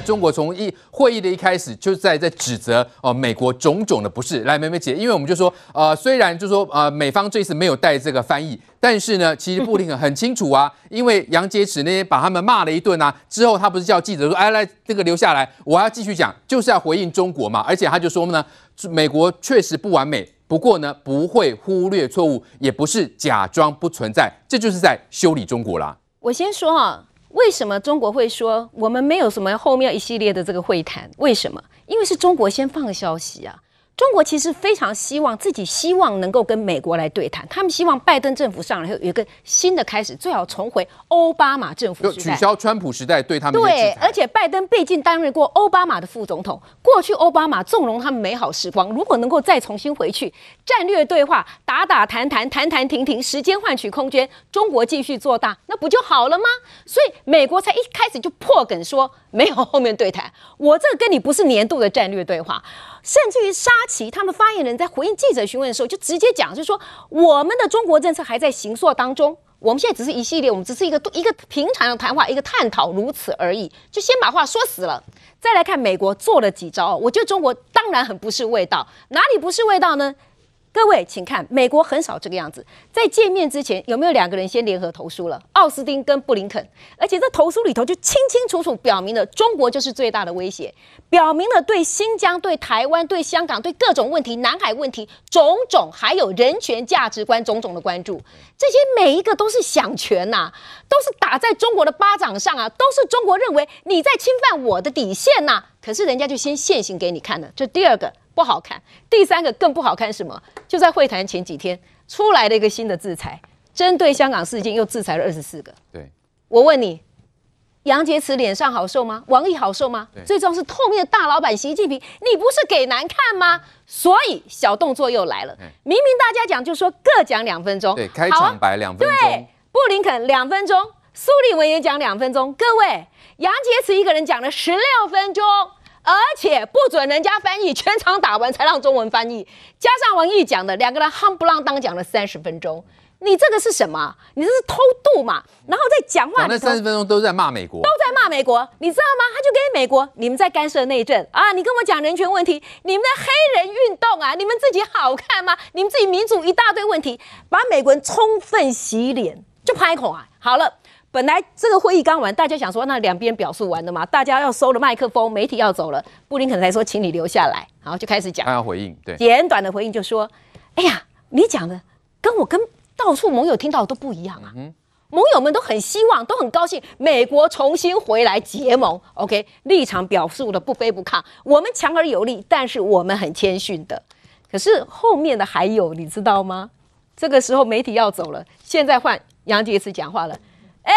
中国从一会议的一开始就在在指责哦美国种种的不是，来梅梅姐，因为我们就说呃虽然就说呃美方这次没有带这个翻译，但是呢 其实布林肯很清楚啊，因为杨洁篪那些把他们骂了一顿啊，之后他不是叫记者说哎来这个留下来，我要继续讲，就是要回应中国嘛，而且他就说呢美国确实不完美，不过呢不会忽略错误，也不是假装不存在，这就是在修理中国啦。我先说哈。为什么中国会说我们没有什么后面一系列的这个会谈？为什么？因为是中国先放消息啊。中国其实非常希望自己希望能够跟美国来对谈，他们希望拜登政府上来后有一个新的开始，最好重回奥巴马政府时代，取消川普时代对他们的对，而且拜登毕竟担任过奥巴马的副总统，过去奥巴马纵容他们美好时光，如果能够再重新回去战略对话，打打谈谈，谈谈停停，时间换取空间，中国继续做大，那不就好了吗？所以美国才一开始就破梗说没有后面对谈，我这跟你不是年度的战略对话。甚至于沙奇他们发言人在回应记者询问的时候，就直接讲，就说我们的中国政策还在行塑当中，我们现在只是一系列，我们只是一个一个平常的谈话，一个探讨，如此而已，就先把话说死了。再来看美国做了几招，我觉得中国当然很不是味道，哪里不是味道呢？各位，请看，美国很少这个样子。在见面之前，有没有两个人先联合投书了？奥斯汀跟布林肯，而且这投书里头就清清楚楚表明了中国就是最大的威胁，表明了对新疆、对台湾、对香港、对各种问题、南海问题种种，还有人权价值观种种的关注。这些每一个都是想权呐，都是打在中国的巴掌上啊，都是中国认为你在侵犯我的底线呐。可是人家就先现行给你看了，这第二个。不好看，第三个更不好看，什么？就在会谈前几天出来了一个新的制裁，针对香港事件又制裁了二十四个。对，我问你，杨洁篪脸上好受吗？王毅好受吗？最重要是后面的大老板习近平，你不是给难看吗？所以小动作又来了，明明大家讲就说各讲两分钟，对，开场白两分钟，对，布林肯两分钟，苏利文也讲两分钟，各位，杨洁篪一个人讲了十六分钟。而且不准人家翻译，全场打完才让中文翻译，加上王毅讲的，两个人夯不啷当讲了三十分钟。你这个是什么？你这是偷渡嘛？然后在讲话，那三十分钟都在骂美国，都在骂美国，你知道吗？他就给美国，你们在干涉内政啊！你跟我讲人权问题，你们的黑人运动啊，你们自己好看吗？你们自己民主一大堆问题，把美国人充分洗脸，就拍孔啊！好了。本来这个会议刚完，大家想说那两边表述完了嘛，大家要收了麦克风，媒体要走了，布林肯才说请你留下来，然后就开始讲，他要回应，对，简短的回应就说，哎呀，你讲的跟我跟到处盟友听到的都不一样啊，嗯、盟友们都很希望，都很高兴，美国重新回来结盟，OK，立场表述的不卑不亢，我们强而有力，但是我们很谦逊的，可是后面的还有你知道吗？这个时候媒体要走了，现在换杨洁篪讲话了。哎，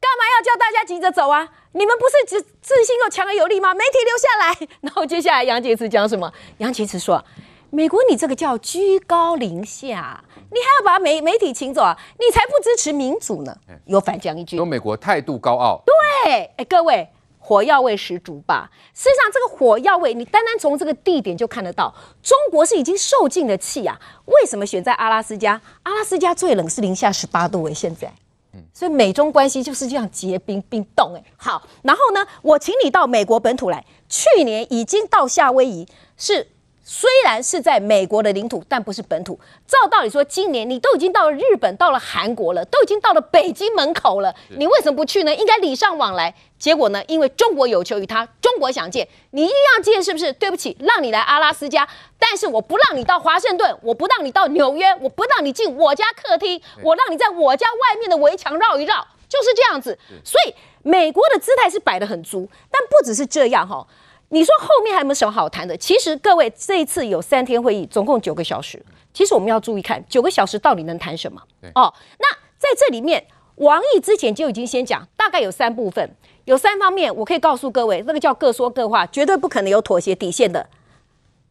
干嘛要叫大家急着走啊？你们不是自自信又强而有力吗？媒体留下来。然后接下来杨洁篪讲什么？杨洁篪说：“美国，你这个叫居高临下，你还要把媒媒体请走啊？你才不支持民主呢！”有反讲一句：“说美国态度高傲。”对，哎，各位，火药味十足吧？事实上，这个火药味，你单单从这个地点就看得到，中国是已经受尽了气啊。为什么选在阿拉斯加？阿拉斯加最冷是零下十八度诶，现在。所以美中关系就是这样结冰冰冻哎，好，然后呢，我请你到美国本土来。去年已经到夏威夷，是虽然是在美国的领土，但不是本土。照道理说，今年你都已经到了日本、到了韩国了，都已经到了北京门口了，你为什么不去呢？应该礼尚往来。结果呢，因为中国有求于他，中国想见你一定要见，是不是？对不起，让你来阿拉斯加。但是我不让你到华盛顿，我不让你到纽约，我不让你进我家客厅，我让你在我家外面的围墙绕一绕，就是这样子。所以美国的姿态是摆得很足，但不只是这样哈。你说后面还有没有什么好谈的？其实各位这一次有三天会议，总共九个小时。其实我们要注意看九个小时到底能谈什么哦。那在这里面，王毅之前就已经先讲，大概有三部分，有三方面，我可以告诉各位，那个叫各说各话，绝对不可能有妥协底线的。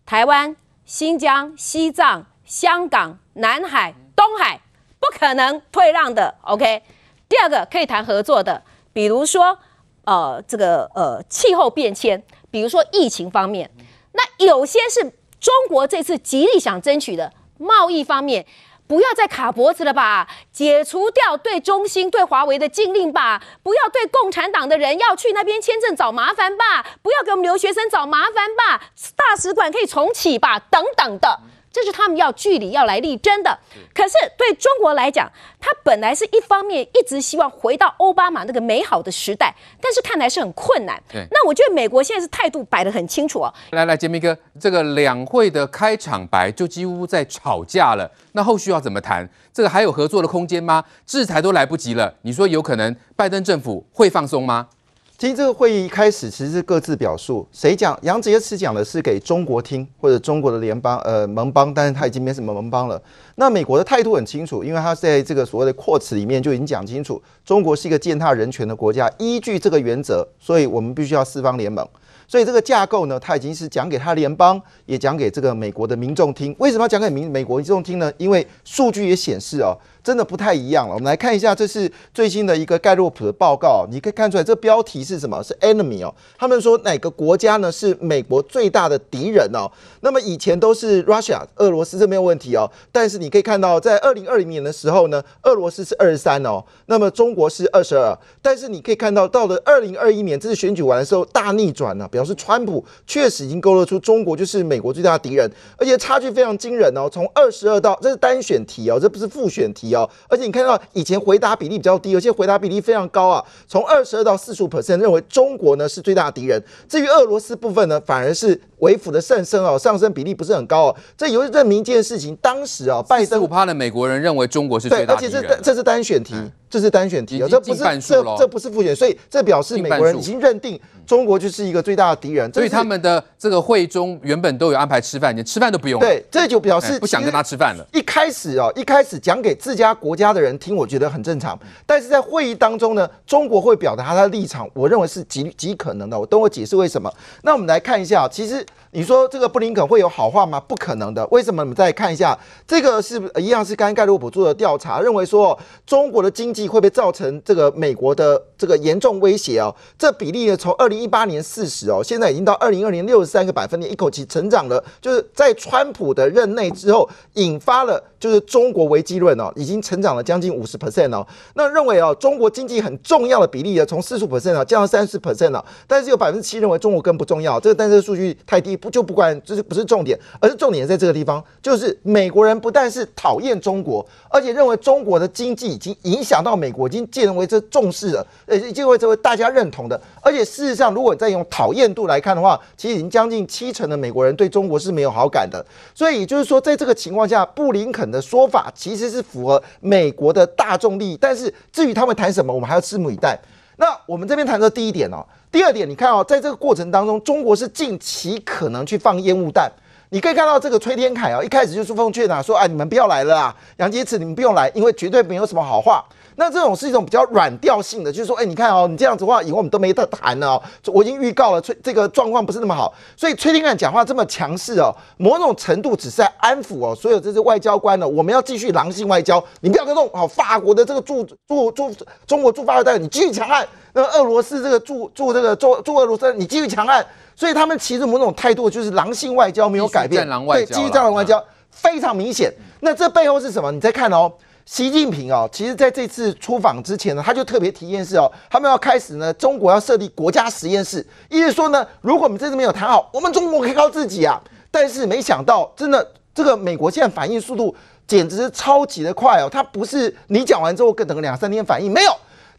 台湾、新疆、西藏、香港、南海、东海，不可能退让的。OK，第二个可以谈合作的，比如说呃这个呃气候变迁，比如说疫情方面，那有些是中国这次极力想争取的贸易方面，不要再卡脖子了吧，解除掉对中兴、对华为的禁令吧，不要对共产党的人要去那边签证找麻烦吧，不要给我们留学生找麻烦吧，大使馆可以重启吧，等等的。这是他们要据理要来力争的，可是对中国来讲，他本来是一方面一直希望回到奥巴马那个美好的时代，但是看来是很困难。对，那我觉得美国现在是态度摆得很清楚哦。来来，杰明哥，这个两会的开场白就几乎在吵架了，那后续要怎么谈？这个还有合作的空间吗？制裁都来不及了，你说有可能拜登政府会放松吗？其实这个会议一开始其实是各自表述，谁讲？杨洁篪讲的是给中国听，或者中国的联邦呃盟邦，但是他已经没什么盟邦了。那美国的态度很清楚，因为他在这个所谓的扩词里面就已经讲清楚，中国是一个践踏人权的国家，依据这个原则，所以我们必须要四方联盟。所以这个架构呢，他已经是讲给他联邦，也讲给这个美国的民众听。为什么要讲给民美国民众听呢？因为数据也显示哦。真的不太一样了。我们来看一下，这是最新的一个盖洛普的报告。你可以看出来，这标题是什么？是 enemy 哦。他们说哪个国家呢？是美国最大的敌人哦。那么以前都是 Russia 俄罗斯，这没有问题哦。但是你可以看到，在二零二零年的时候呢，俄罗斯是二十三哦，那么中国是二十二。但是你可以看到，到了二零二一年，这次选举完的时候大逆转了，表示川普确实已经勾勒出中国就是美国最大的敌人，而且差距非常惊人哦。从二十二到这是单选题哦，这不是复选题哦。而且你看到以前回答比例比较低，而且回答比例非常高啊，从二十二到四十五 percent 认为中国呢是最大的敌人。至于俄罗斯部分呢，反而是微幅的上升哦，上升比例不是很高哦。这有证明一件事情，当时啊，拜登五趴的美国人认为中国是最大的敌人，对，而且这这是单选题。嗯这是单选题啊，这不是这这不是复选，所以这表示美国人已经认定中国就是一个最大的敌人。所以他们的这个会中原本都有安排吃饭，连吃饭都不用。对，这就表示不想跟他吃饭了。一开始啊，一开始讲给自家国家的人听，我觉得很正常。但是在会议当中呢，中国会表达他的立场，我认为是极极可能的。我等我解释为什么。那我们来看一下，其实你说这个布林肯会有好话吗？不可能的。为什么？我们再看一下，这个是一样是刚盖洛普做的调查，认为说中国的经济会不会造成。这个美国的这个严重威胁哦，这比例呢，从二零一八年四十哦，现在已经到二零二零六十三个百分点，一口气成长了。就是在川普的任内之后，引发了就是中国危机论哦，已经成长了将近五十 percent 哦。那认为哦，中国经济很重要的比例呢，从四十 percent 啊降到三十 percent 了。但是有百分之七认为中国更不重要，这个但是数据太低，不就不管，这是不是重点，而是重点在这个地方，就是美国人不但是讨厌中国，而且认为中国的经济已经影响到美国，已经见为这重视了，呃，就会成为大家认同的。而且事实上，如果再用讨厌度来看的话，其实已经将近七成的美国人对中国是没有好感的。所以也就是说，在这个情况下，布林肯的说法其实是符合美国的大众利益。但是至于他们谈什么，我们还要拭目以待。那我们这边谈的第一点哦，第二点，你看哦，在这个过程当中，中国是尽其可能去放烟雾弹。你可以看到这个崔天凯啊，一开始就是奉劝啊，说啊，你们不要来了啊，杨洁篪你们不用来，因为绝对没有什么好话。那这种是一种比较软调性的，就是说，哎，你看哦，你这样子的话，以后我们都没得谈了哦。我已经预告了，崔这个状况不是那么好，所以崔天凯讲话这么强势哦，某种程度只是在安抚哦，所有这些外交官呢，我们要继续狼性外交，你不要跟这种哦，法国的这个驻驻驻中国驻法国代表，你继续强悍。那俄罗斯这个驻驻这个驻驻俄罗斯，你继续强悍。所以他们其实某种态度就是狼性外交没有改变，对，继续战狼外交非常明显。那这背后是什么？你再看哦。习近平啊，其实在这次出访之前呢，他就特别提一件事哦，他们要开始呢，中国要设立国家实验室，意思说呢，如果我们这次没有谈好，我们中国可以靠自己啊。但是没想到，真的这个美国现在反应速度简直是超级的快哦，他不是你讲完之后等个两三天反应，没有。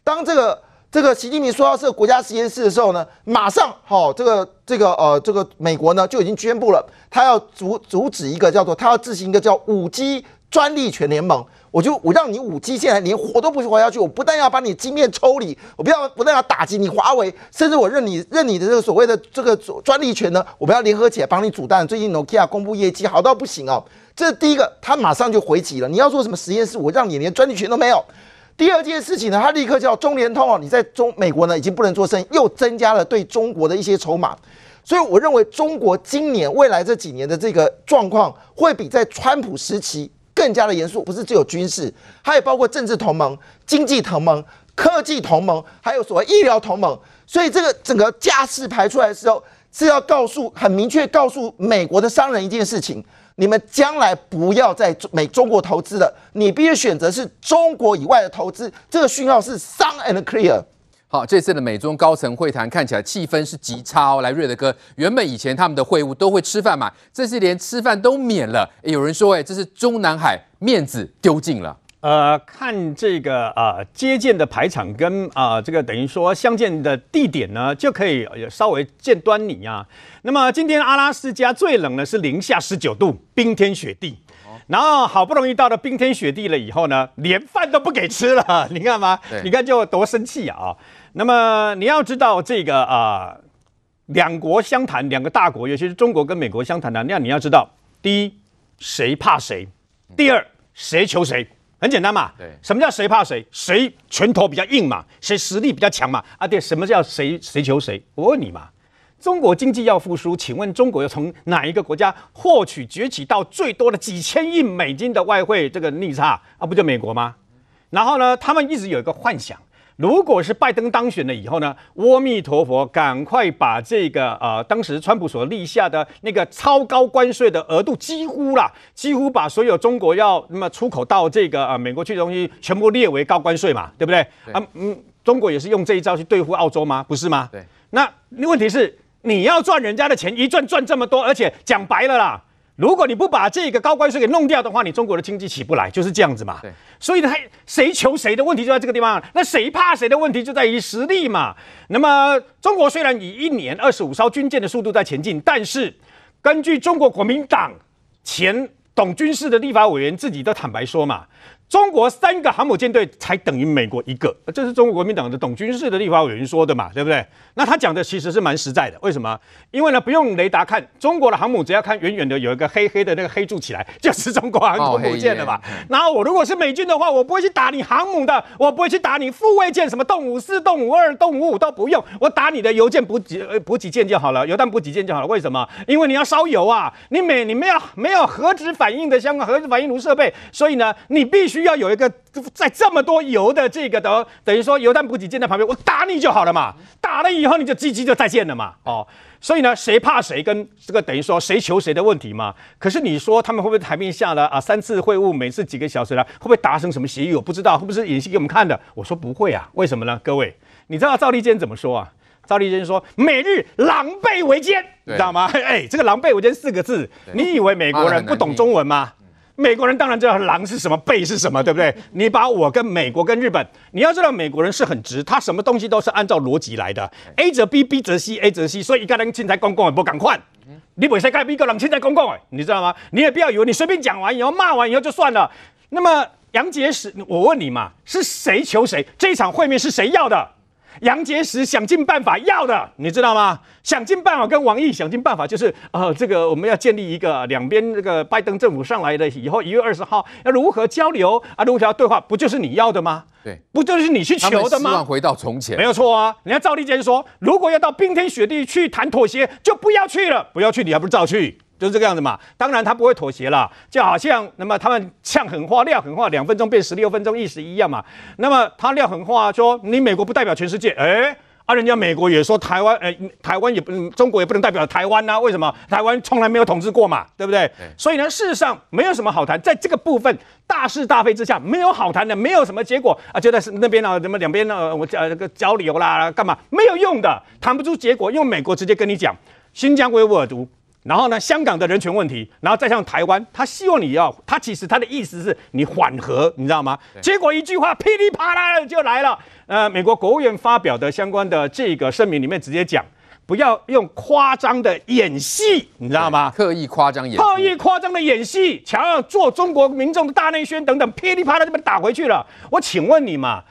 当这个这个习近平说要设国家实验室的时候呢，马上好，这个这个呃这个美国呢就已经宣布了，他要阻阻止一个叫做他要执行一个叫五 G 专利权联盟。我就我让你五 G 现在连活都不活下去，我不但要把你晶片抽离，我不要不但要打击你华为，甚至我认你认你的这个所谓的这个专利权呢，我们要联合起来帮你阻弹。最近 Nokia 公布业绩好到不行哦，这是第一个，他马上就回击了。你要做什么实验室，我让你连专利权都没有。第二件事情呢，他立刻叫中联通哦，你在中美国呢已经不能做生意，又增加了对中国的一些筹码。所以我认为中国今年未来这几年的这个状况，会比在川普时期。更加的严肃，不是只有军事，还有包括政治同盟、经济同盟、科技同盟，还有所谓医疗同盟。所以这个整个架势排出来的时候，是要告诉很明确告诉美国的商人一件事情：你们将来不要在美中国投资了，你必须选择是中国以外的投资。这个讯号是 sound and clear。好，这次的美中高层会谈看起来气氛是极差哦。来，瑞德哥，原本以前他们的会晤都会吃饭嘛，这次连吃饭都免了。有人说，哎，这是中南海面子丢尽了。呃，看这个啊、呃、接见的排场跟啊、呃、这个等于说相见的地点呢，就可以稍微见端倪啊。那么今天阿拉斯加最冷呢是零下十九度，冰天雪地。然后好不容易到了冰天雪地了以后呢，连饭都不给吃了，你看吗？你看就多生气啊！那么你要知道这个啊、呃，两国相谈，两个大国，尤其是中国跟美国相谈呢，那你要知道，第一，谁怕谁？第二，谁求谁？很简单嘛。对，什么叫谁怕谁？谁拳头比较硬嘛？谁实力比较强嘛？啊，对，什么叫谁谁求谁？我问你嘛。中国经济要复苏，请问中国要从哪一个国家获取崛起到最多的几千亿美金的外汇这个逆差啊？不就美国吗？然后呢，他们一直有一个幻想。如果是拜登当选了以后呢，阿弥陀佛，赶快把这个呃当时川普所立下的那个超高关税的额度几乎啦，几乎把所有中国要那么出口到这个呃美国去的东西全部列为高关税嘛，对不对？对啊嗯，中国也是用这一招去对付澳洲吗？不是吗？对。那问题是你要赚人家的钱，一赚赚这么多，而且讲白了啦。如果你不把这个高关税给弄掉的话，你中国的经济起不来，就是这样子嘛。对，所以呢，谁求谁的问题就在这个地方。那谁怕谁的问题就在于实力嘛。那么，中国虽然以一年二十五艘军舰的速度在前进，但是根据中国国民党前懂军事的立法委员自己都坦白说嘛。中国三个航母舰队才等于美国一个，这是中国国民党的懂军事的立法委员说的嘛，对不对？那他讲的其实是蛮实在的。为什么？因为呢，不用雷达看，中国的航母只要看远远的有一个黑黑的那个黑柱起来，就是中国航空母舰了嘛。然后我如果是美军的话，我不会去打你航母的，我不会去打你护卫舰，什么动五四、动五二、动五五都不用，我打你的油舰补给呃补给舰就好了，油弹补给舰就好了。为什么？因为你要烧油啊，你美你没有没有核子反应的相关核子反应炉设备，所以呢，你必须。需要有一个在这么多油的这个的，等于说油弹补给舰在旁边，我打你就好了嘛。打了以后你就鸡鸡就再见了嘛。哦，所以呢，谁怕谁跟这个等于说谁求谁的问题嘛。可是你说他们会不会台面下了啊？三次会晤，每次几个小时了，会不会达成什么协议？我不知道，会不会是演戏给我们看的？我说不会啊，为什么呢？各位，你知道赵立坚怎么说啊？赵立坚说：“美日狼狈为奸，你知道吗？哎，这个狼狈为奸四个字，你以为美国人不懂中文吗？”美国人当然知道狼是什么，狈是什么，对不对？你把我跟美国跟日本，你要知道美国人是很直，他什么东西都是按照逻辑来的，A 则 B，B 则 C，A 则 C，所以一个人现在公共也不敢换，你不是该一个人现在公共哎，你知道吗？你也不要以为你随便讲完以后骂完以后就算了。那么杨洁是，我问你嘛，是谁求谁？这一场会面是谁要的？杨洁篪想尽办法要的，你知道吗？想尽办法跟王毅想尽办法，就是呃，这个我们要建立一个两边这个拜登政府上来的以后，一月二十号要如何交流啊？如何要对话？不就是你要的吗？对，不就是你去求的吗？希望回到从前，没有错啊。人家赵立坚说，如果要到冰天雪地去谈妥协，就不要去了，不要去，你还不是照去？就是这个样子嘛，当然他不会妥协了，就好像那么他们呛狠话、撂狠话，两分钟变十六分钟，意思一样嘛。那么他撂狠话说，你美国不代表全世界，哎，啊，人家美国也说台湾，哎，台湾也不，中国也不能代表台湾呐？为什么？台湾从来没有统治过嘛，对不对？所以呢，事实上没有什么好谈，在这个部分大是大非之下，没有好谈的，没有什么结果啊，就在那边呢，怎么两边呢，我呃那个交流啦，干嘛没有用的，谈不出结果，因为美国直接跟你讲，新疆维吾尔族。然后呢，香港的人权问题，然后再像台湾，他希望你要，他其实他的意思是你缓和，你知道吗？结果一句话噼里啪啦的就来了。呃，美国国务院发表的相关的这个声明里面直接讲，不要用夸张的演戏，你知道吗？刻意夸张演，刻意夸张的演戏，想要做中国民众的大内宣等等，噼里啪啦就被打回去了。我请问你嘛，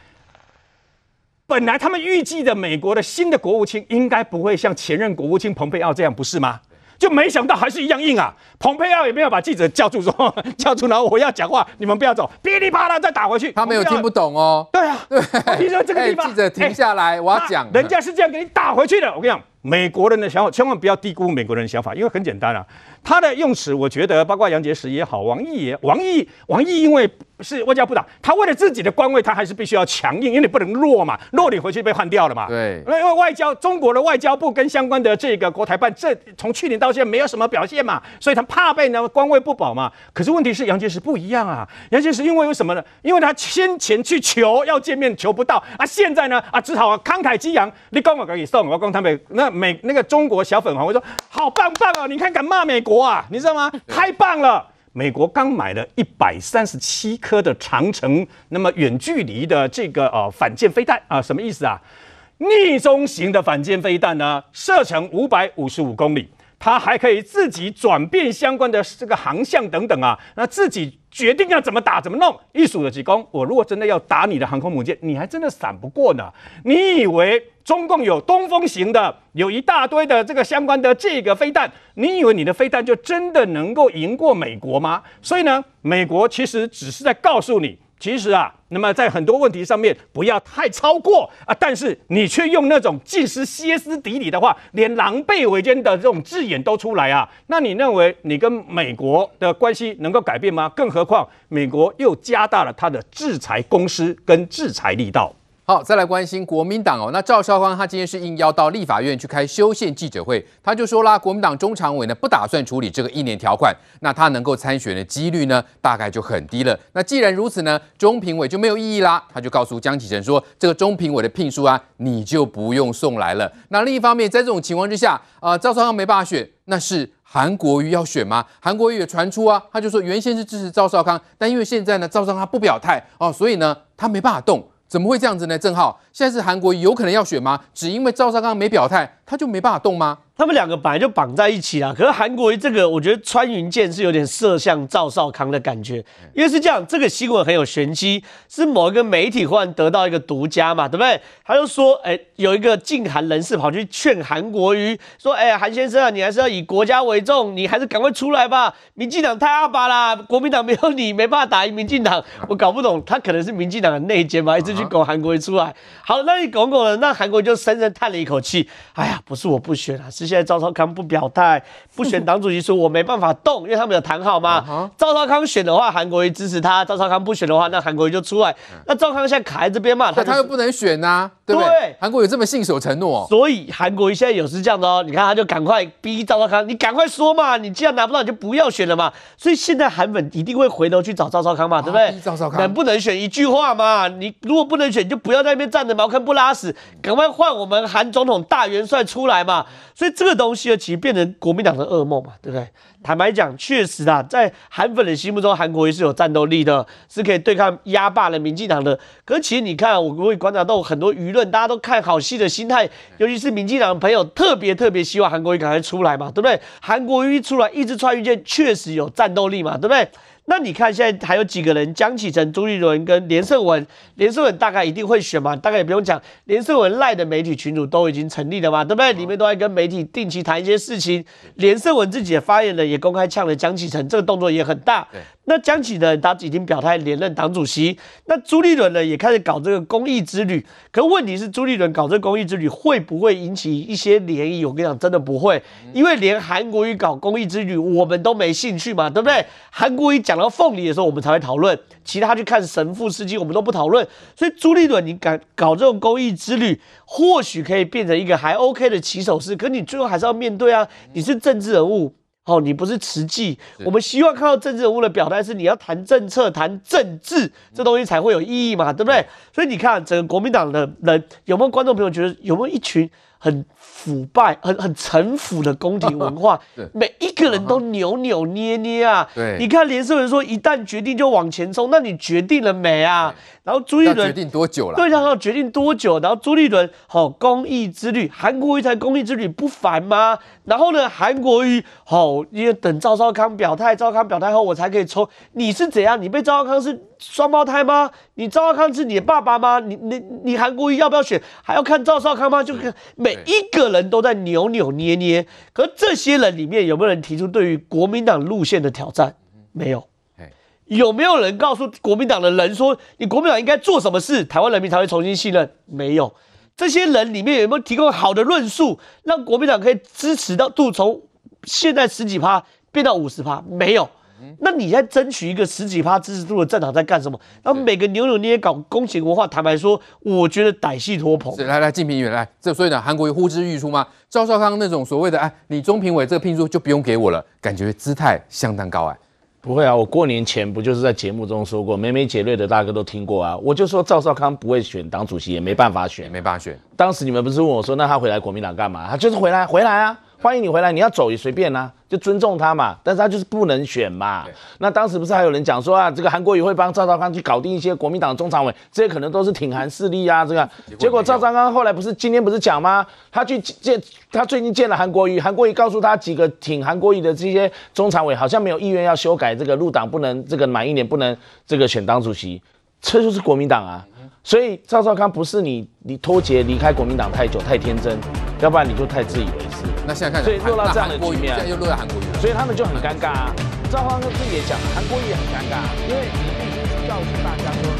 本来他们预计的美国的新的国务卿应该不会像前任国务卿蓬佩奥这样，不是吗？就没想到还是一样硬啊！蓬佩奥也没有把记者叫住说，叫住，然后我要讲话，你们不要走，噼里啪啦再打回去。他没有听不懂哦。对啊，对。听说这个地方，记者停下来，我要讲。人家是这样给你打回去的。我跟你讲，美国人的想法，千万不要低估美国人的想法，因为很简单啊。他的用词，我觉得包括杨洁篪也好，王毅也，王毅，王毅因为是外交部长，他为了自己的官位，他还是必须要强硬，因为你不能弱嘛，弱你回去被换掉了嘛。对，因为外交中国的外交部跟相关的这个国台办，这从去年到现在没有什么表现嘛，所以他怕被呢官位不保嘛。可是问题是杨洁篪不一样啊，杨洁篪因为为什么呢？因为他先前去求要见面求不到啊，现在呢啊只好慷慨激昂，你讲我可以送，我讲他们那美那个中国小粉红会说好棒棒哦，你看敢骂美国。啊，你知道吗？太棒了！美国刚买了一百三十七颗的长城，那么远距离的这个呃反舰飞弹啊，什么意思啊？逆中型的反舰飞弹呢，射程五百五十五公里，它还可以自己转变相关的这个航向等等啊，那自己。决定要怎么打怎么弄，一数的几公，我如果真的要打你的航空母舰，你还真的闪不过呢。你以为中共有东风型的，有一大堆的这个相关的这个飞弹，你以为你的飞弹就真的能够赢过美国吗？所以呢，美国其实只是在告诉你。其实啊，那么在很多问题上面不要太超过啊，但是你却用那种尽是歇斯底里的话，连狼狈为奸的这种字眼都出来啊，那你认为你跟美国的关系能够改变吗？更何况美国又加大了他的制裁公司跟制裁力道。好，再来关心国民党哦。那赵少康他今天是应邀到立法院去开修宪记者会，他就说啦，国民党中常委呢不打算处理这个一年条款，那他能够参选的几率呢大概就很低了。那既然如此呢，中评委就没有意义啦。他就告诉江启臣说，这个中评委的聘书啊，你就不用送来了。那另一方面，在这种情况之下，啊、呃，赵少康没办法选，那是韩国瑜要选吗？韩国瑜也传出啊，他就说原先是支持赵少康，但因为现在呢，赵少康不表态哦，所以呢，他没办法动。怎么会这样子呢？正浩，现在是韩国有可能要选吗？只因为赵少刚没表态，他就没办法动吗？他们两个本来就绑在一起啦，可是韩国瑜这个，我觉得穿云箭是有点射向赵少康的感觉，因为是这样，这个新闻很有玄机，是某一个媒体忽然得到一个独家嘛，对不对？他就说，哎，有一个禁韩人士跑去劝韩国瑜说，哎，韩先生啊，你还是要以国家为重，你还是赶快出来吧，民进党太阿巴啦，国民党没有你没办法打赢民进党，我搞不懂，他可能是民进党的内奸嘛，一直去拱韩国瑜出来。好，那你拱拱了，那韩国瑜就深深叹了一口气，哎呀，不是我不选啊，是。现在赵少康不表态，不选党主席，说我没办法动，因为他们有谈好嘛。赵少康选的话，韩国瑜支持他；赵少康不选的话，那韩国瑜就出来。那赵少康现在卡在这边嘛，他他又不能选呐、啊，对不对？韩国瑜这么信守承诺、哦，所以韩国瑜现在有是这样的哦。你看，他就赶快逼赵少康，你赶快说嘛，你既然拿不到，你就不要选了嘛。所以现在韩粉一定会回头去找赵少康嘛，对不对？赵少康能不能选一句话嘛？你如果不能选，就不要在那边站着茅坑不拉屎，赶快换我们韩总统大元帅出来嘛。所以这个东西呢，其实变成国民党的噩梦嘛，对不对？坦白讲，确实啊，在韩粉的心目中，韩国瑜是有战斗力的，是可以对抗压霸的民进党的。可是其实你看，我我也观察到很多舆论，大家都看好戏的心态，尤其是民进党的朋友，特别特别希望韩国瑜赶快出来嘛，对不对？韩国瑜一出来，一直穿云箭，确实有战斗力嘛，对不对？那你看现在还有几个人？江启臣、朱立伦跟连胜文，连胜文大概一定会选嘛？大概也不用讲，连胜文赖的媒体群组都已经成立了嘛？对不对？里面都在跟媒体定期谈一些事情。连胜文自己的发言人也公开呛了江启臣，这个动作也很大。那江启呢他已经表态连任党主席，那朱立伦呢也开始搞这个公益之旅。可问题是朱立伦搞这个公益之旅会不会引起一些涟漪？我跟你讲，真的不会，因为连韩国瑜搞公益之旅我们都没兴趣嘛，对不对？韩国瑜讲到凤梨的时候我们才会讨论，其他去看神父事迹我们都不讨论。所以朱立伦你敢搞这种公益之旅，或许可以变成一个还 OK 的起手式，可你最后还是要面对啊，你是政治人物。哦，你不是慈济，我们希望看到政治人物的表态是你要谈政策、谈政治，这东西才会有意义嘛，对不对？所以你看，整个国民党的人有没有观众朋友觉得有没有一群很腐败、很很城府的宫廷文化？每一个人都扭扭捏捏啊！对，你看连胜文说一旦决定就往前冲，那你决定了没啊？然后朱立伦决定多久了？对，然后决定多久？然后朱立伦好公益之旅，韩国瑜才公益之旅不烦吗？然后呢，韩国瑜好，因为等赵少康表态，赵少康表态后我才可以冲。你是怎样？你被赵少康是双胞胎吗？你赵少康是你的爸爸吗？你你你韩国瑜要不要选？还要看赵少康吗？就看每一个人都在扭扭捏捏。可是这些人里面有没有人提出对于国民党路线的挑战？没有。有没有人告诉国民党的人说，你国民党应该做什么事，台湾人民才会重新信任？没有，这些人里面有没有提供好的论述，让国民党可以支持到度从现在十几趴变到五十趴？没有。那你在争取一个十几趴支持度的战场在干什么？然后每个扭扭捏捏搞宫廷文化，坦白说，我觉得歹戏拖棚。来来，敬评委来，这所以呢，韩国瑜呼之欲出吗？赵少康那种所谓的哎，你中评委这个聘书就不用给我了，感觉姿态相当高哎。不会啊，我过年前不就是在节目中说过，眉眉节瑞的大哥都听过啊。我就说赵少康不会选党主席，也没办法选，没办法选。当时你们不是问我说，那他回来国民党干嘛？他就是回来，回来啊。欢迎你回来，你要走也随便啦、啊，就尊重他嘛。但是他就是不能选嘛。那当时不是还有人讲说啊，这个韩国瑜会帮赵少康去搞定一些国民党中常委，这些可能都是挺韩势力啊。这个结果赵少康后来不是今天不是讲吗？他去见他最近见了韩国瑜，韩国瑜告诉他几个挺韩国瑜的这些中常委好像没有意愿要修改这个入党不能这个满一年不能这个选党主席，这就是国民党啊。所以赵少康不是你你脱节离开国民党太久太天真，要不然你就太自以为是。那现在看，所以落到这样的局面，现在又落在韩国瑜，所以他们就很尴尬啊。赵方哥自己也讲，韩国瑜也很尴尬，因为你必须去告诉大家说。